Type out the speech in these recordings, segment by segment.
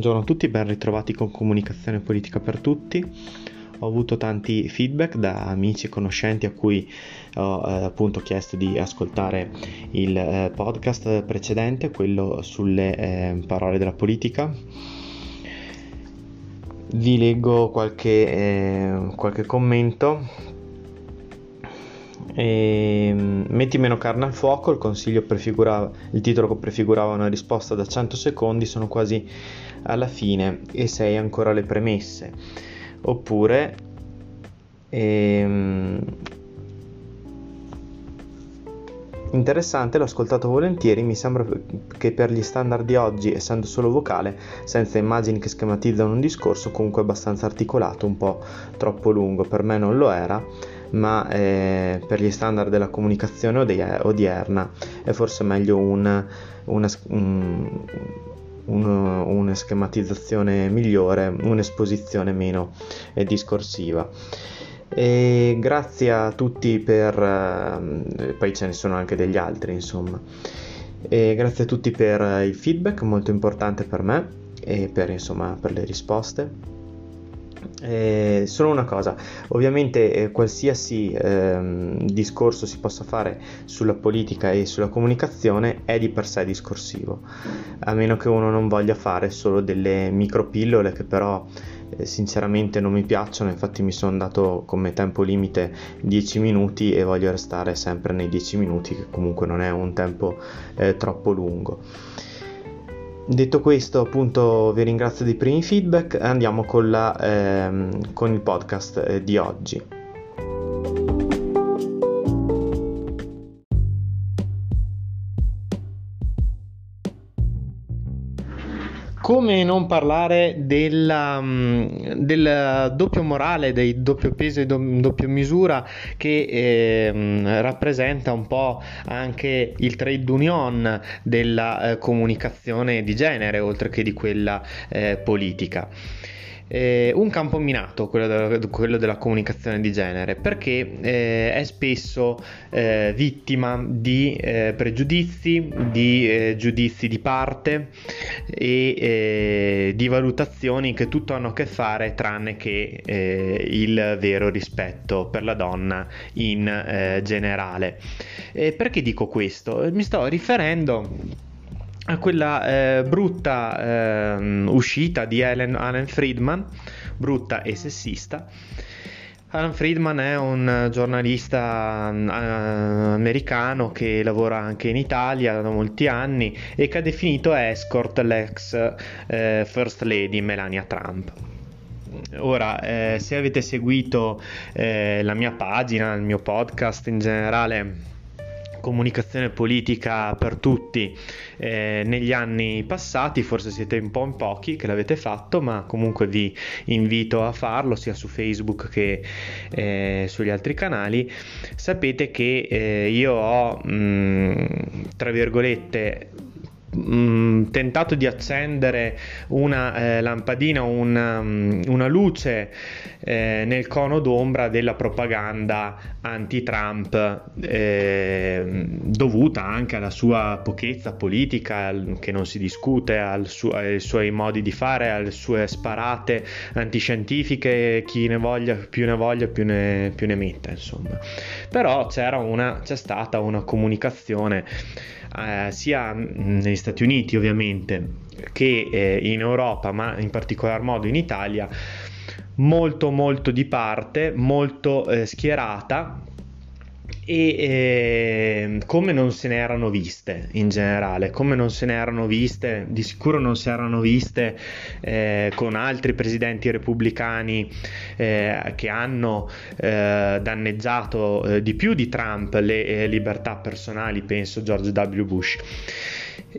Buongiorno a tutti, ben ritrovati con Comunicazione Politica per Tutti. Ho avuto tanti feedback da amici e conoscenti a cui ho eh, appunto chiesto di ascoltare il eh, podcast precedente, quello sulle eh, parole della politica. Vi leggo qualche, eh, qualche commento e, ehm, metti meno carne al fuoco, il, il titolo prefigurava una risposta da 100 secondi, sono quasi alla fine e sei ancora alle premesse. Oppure ehm, Interessante, l'ho ascoltato volentieri, mi sembra che per gli standard di oggi, essendo solo vocale, senza immagini che schematizzano un discorso, comunque abbastanza articolato, un po' troppo lungo, per me non lo era, ma eh, per gli standard della comunicazione odierna è forse meglio un, una, un, un, una schematizzazione migliore, un'esposizione meno eh, discorsiva. E grazie a tutti per... Eh, poi ce ne sono anche degli altri, insomma. E grazie a tutti per il feedback, molto importante per me e per, insomma, per le risposte. Eh, solo una cosa, ovviamente eh, qualsiasi eh, discorso si possa fare sulla politica e sulla comunicazione è di per sé discorsivo, a meno che uno non voglia fare solo delle micropillole che però eh, sinceramente non mi piacciono, infatti mi sono dato come tempo limite 10 minuti e voglio restare sempre nei 10 minuti che comunque non è un tempo eh, troppo lungo. Detto questo, appunto, vi ringrazio dei primi feedback e andiamo con, la, ehm, con il podcast eh, di oggi. Come non parlare della, mm, del doppio morale, del doppio peso e doppia misura che eh, rappresenta un po' anche il trade union della eh, comunicazione di genere, oltre che di quella eh, politica eh, un campo minato, quello della, quello della, comunicazione di genere, perché eh, è spesso eh, vittima di eh, pregiudizi, di eh, giudizi di parte e eh, di valutazioni che tutto hanno a che fare tranne che il vero rispetto per la donna in generale. perché dico questo? Mi sto riferendo a quella eh, brutta eh, uscita di Ellen, Alan Friedman, brutta e sessista. Alan Friedman è un giornalista uh, americano che lavora anche in Italia da molti anni e che ha definito escort l'ex uh, First Lady Melania Trump. Ora, eh, se avete seguito eh, la mia pagina, il mio podcast in generale, comunicazione politica per tutti eh, negli anni passati, forse siete un po' in pochi che l'avete fatto, ma comunque vi invito a farlo sia su Facebook che eh, sugli altri canali. Sapete che eh, io ho, mh, mm, tra virgolette, mh, mm, tentato di accendere una eh, lampadina, una, mm, una luce eh, nel cono d'ombra della propaganda anti-Trump eh, dovuta anche alla sua pochezza politica che non si discute, su- ai suoi modi di fare, alle sue sparate antiscientifiche, chi ne voglia più ne voglia più ne, più ne metta insomma. Però c'era una, c'è stata una comunicazione eh, sia negli Stati Uniti ovviamente che eh, in Europa, ma in particolar modo in Italia, molto molto di parte, molto eh, schierata e eh, come non se ne erano viste in generale, come non se ne erano viste, di sicuro non si erano viste eh, con altri presidenti repubblicani eh, che hanno eh, danneggiato eh, di più di Trump le eh, libertà personali, penso George W. Bush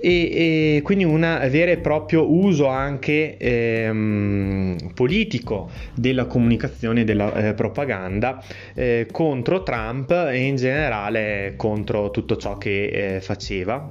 e, e quindi un vero e proprio uso anche ehm, politico della comunicazione e della eh, propaganda eh, contro Trump e in generale contro tutto ciò che eh, faceva.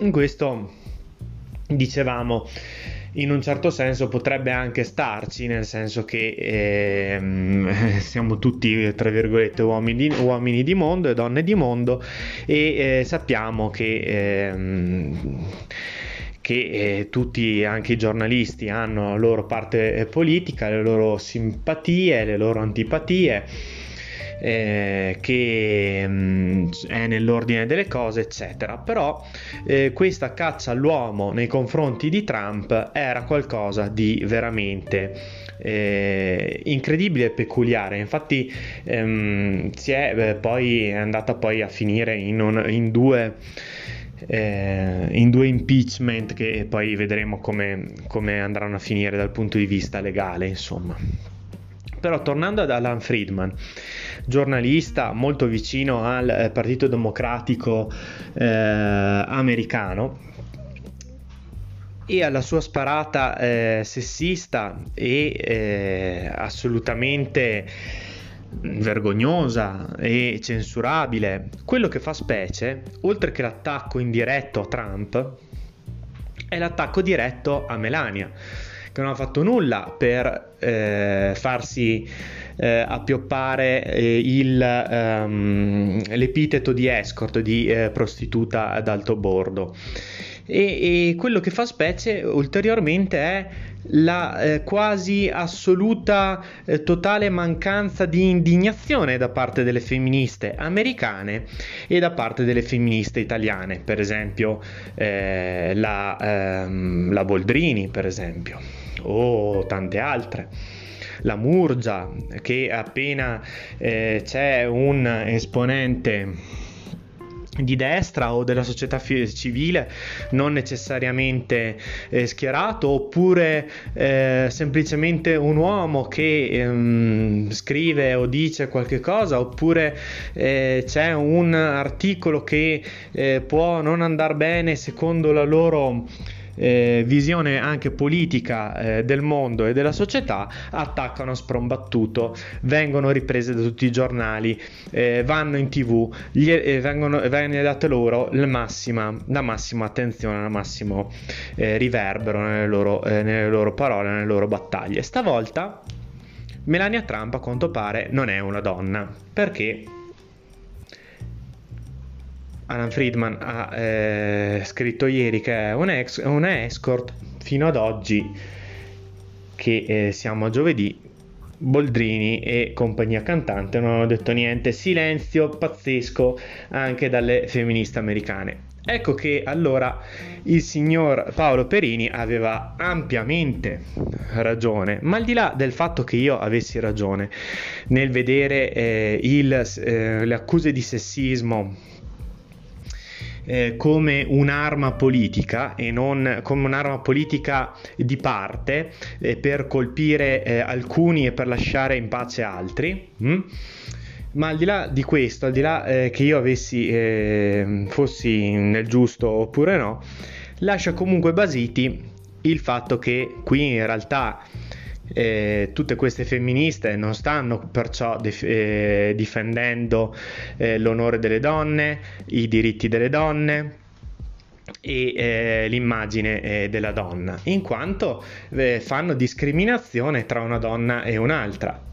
In questo dicevamo in un certo senso potrebbe anche starci, nel senso che eh, siamo tutti, tra virgolette, uomini, uomini, di mondo e donne di mondo e eh, sappiamo che... Eh, che tutti, anche i giornalisti, hanno la loro parte eh, politica, le loro simpatie, le loro antipatie eh, che mh, mm, è nell'ordine delle cose, eccetera. Però eh, questa caccia all'uomo nei confronti di Trump era qualcosa di veramente eh, incredibile e peculiare. Infatti ehm, si è eh, poi è andata poi a finire in, un, in due eh, in due impeachment che poi vedremo come, come, andranno a finire dal punto di vista legale, insomma. Però tornando ad Alan Friedman, giornalista molto vicino al eh, Partito Democratico eh, americano, e alla sua sparata eh, sessista e eh, assolutamente vergognosa e censurabile, quello che fa specie, oltre che l'attacco indiretto a Trump, è l'attacco diretto a Melania che non ha fatto nulla per eh, farsi eh, appioppare eh, il, um, l'epiteto di escort, di eh, prostituta ad alto bordo. E, e, quello che fa specie ulteriormente è la eh, quasi assoluta eh, totale mancanza di indignazione da parte delle femministe americane e da parte delle femministe italiane, per esempio eh, la, ehm, la Boldrini, per esempio, o tante altre. La Murgia, che appena eh, c'è un esponente di destra o della società civile non necessariamente eh, schierato oppure eh, semplicemente un uomo che ehm, scrive o dice qualche cosa oppure eh, c'è un articolo che eh, può non andare bene secondo la loro eh, visione anche politica eh, del mondo e della società attaccano a sprombattuto, vengono riprese da tutti i giornali, eh, vanno in tv, gli, eh, vengono, viene data loro la massima, la massima attenzione, il massimo eh, riverbero nelle loro, eh, nelle loro parole, nelle loro battaglie. Stavolta Melania Trump a quanto pare non è una donna perché Alan Friedman ha eh, scritto ieri che è una, ex- una escort fino ad oggi che eh, siamo a giovedì Boldrini e compagnia cantante non hanno detto niente. Silenzio pazzesco anche dalle femministe americane. Ecco che allora il signor Paolo Perini aveva ampiamente ragione ma al di là del fatto che io avessi ragione nel vedere eh, il, eh, le accuse di sessismo eh, come un'arma politica e non come un'arma politica di parte eh, per colpire eh, alcuni e per lasciare in pace altri. Mm? Ma al di là di questo, al di là eh, che io avessi, eh, fossi nel giusto oppure no, lascia comunque basiti il fatto che qui in realtà eh, tutte queste femministe non stanno perciò dif- eh, difendendo eh, l'onore delle donne, i diritti delle donne e eh, l'immagine eh, della donna, in quanto eh, fanno discriminazione tra una donna e un'altra.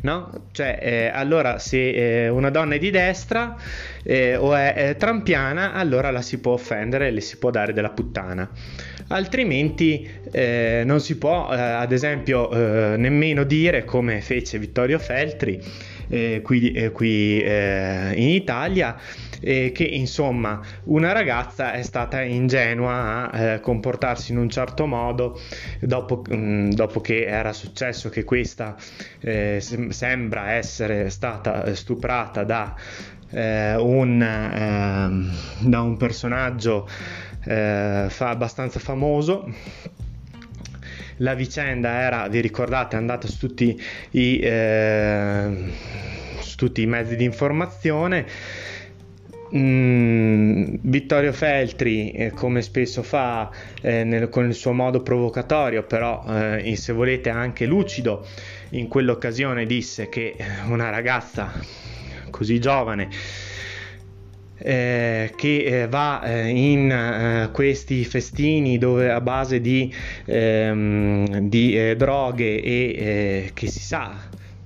No? Cioè, eh, allora se eh, una donna è di destra eh, o è, è trampiana, allora la si può offendere e le si può dare della puttana altrimenti eh, non si può, eh, ad esempio, eh, nemmeno dire come fece Vittorio Feltri eh, qui, eh, qui eh, in Italia che insomma una ragazza è stata ingenua a eh, comportarsi in un certo modo dopo, mh, mm, dopo che era successo che questa eh, sembra essere stata stuprata da, eh, un, ehm, da un personaggio eh, fa abbastanza famoso la vicenda era, vi ricordate, andata su tutti i, eh, su tutti i mezzi di informazione. Mm, Vittorio Feltri, eh, come spesso fa eh, nel, con il suo modo provocatorio, però eh, se volete anche lucido, in quell'occasione disse che una ragazza così giovane eh, che eh, va eh, in eh, questi festini dove a base di, ehm, di eh, droghe e eh, che si sa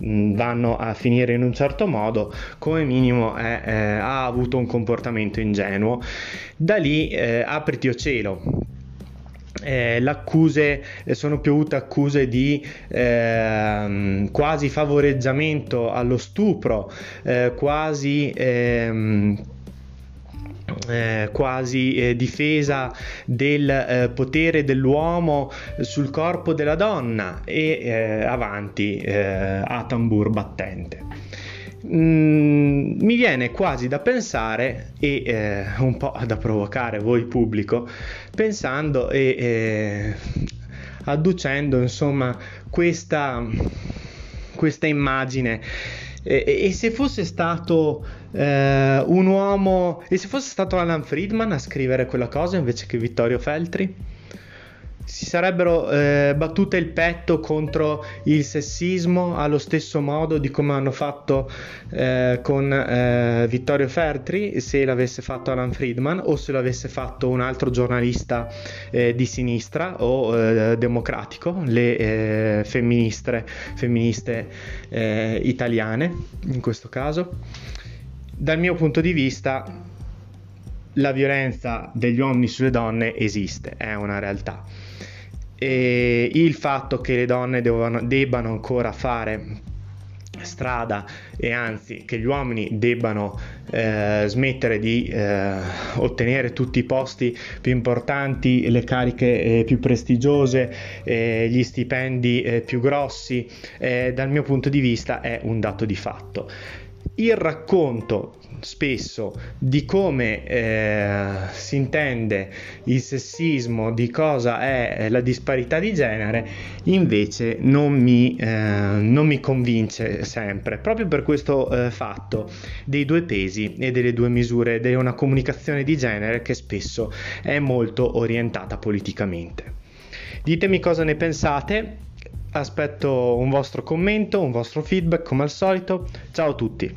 mm, vanno a finire in un certo modo, come minimo è, ha avuto un comportamento ingenuo. Da lì apriti o cielo. Eh, l'accuse sono piovute accuse di eh, quasi favoreggiamento allo stupro, eh, quasi ehm, eh, quasi eh, difesa del eh, potere dell'uomo sul corpo della donna e eh, avanti eh, a tambur battente. Mm, mi viene quasi da pensare e un po' da provocare voi pubblico pensando e adducendo insomma questa, questa immagine e, e se fosse stato eh, un uomo, e se fosse stato Alan Friedman a scrivere quella cosa invece che Vittorio Feltri? Si sarebbero eh, battute il petto contro il sessismo allo stesso modo di come hanno fatto eh, con eh, Vittorio Fertri se l'avesse fatto Alan Friedman o se l'avesse fatto un altro giornalista eh, di sinistra o eh, democratico, le eh, femministe, femministe italiane in questo caso. Dal mio punto di vista la violenza degli uomini sulle donne esiste, è una realtà e il fatto che le donne devono, debbano ancora fare strada e anzi che gli uomini debbano eh, smettere di eh, ottenere tutti i posti più importanti, le cariche eh, più prestigiose, eh, gli stipendi eh, più grossi, eh, dal mio punto di vista è un dato di fatto. Il racconto spesso di come eh, si intende il sessismo, di cosa è la disparità di genere, invece non mi, eh, non mi convince sempre, proprio per questo eh, fatto dei due pesi e delle due misure, di una comunicazione di genere che spesso è molto orientata politicamente. Ditemi cosa ne pensate. Aspetto un vostro commento, un vostro feedback come al solito. Ciao a tutti.